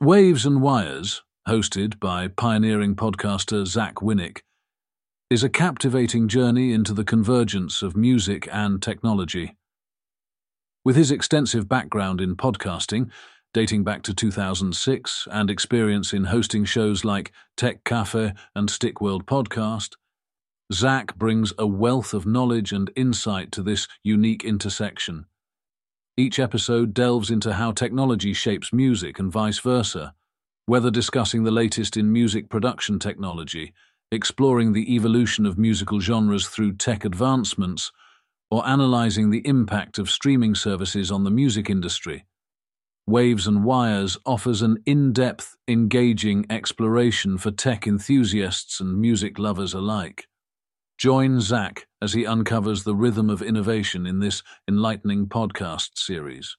Waves and Wires, hosted by pioneering podcaster Zach Winnick, is a captivating journey into the convergence of music and technology. With his extensive background in podcasting, dating back to 2006, and experience in hosting shows like Tech Cafe and Stickworld Podcast, Zach brings a wealth of knowledge and insight to this unique intersection. Each episode delves into how technology shapes music and vice versa, whether discussing the latest in music production technology, exploring the evolution of musical genres through tech advancements, or analyzing the impact of streaming services on the music industry. Waves and Wires offers an in-depth, engaging exploration for tech enthusiasts and music lovers alike. Join Zach as he uncovers the rhythm of innovation in this enlightening podcast series.